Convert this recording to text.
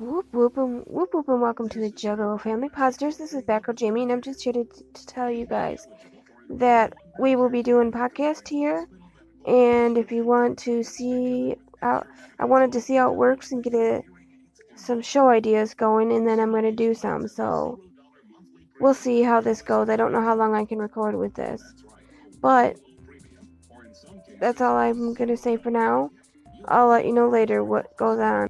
Whoop whoop and whoop whoop and welcome to the Juggalo Family Positors. This is Backer Jamie and I'm just here to, to tell you guys that we will be doing podcast here and if you want to see out, I wanted to see how it works and get a, some show ideas going and then I'm gonna do some so we'll see how this goes. I don't know how long I can record with this. But that's all I'm gonna say for now. I'll let you know later what goes on.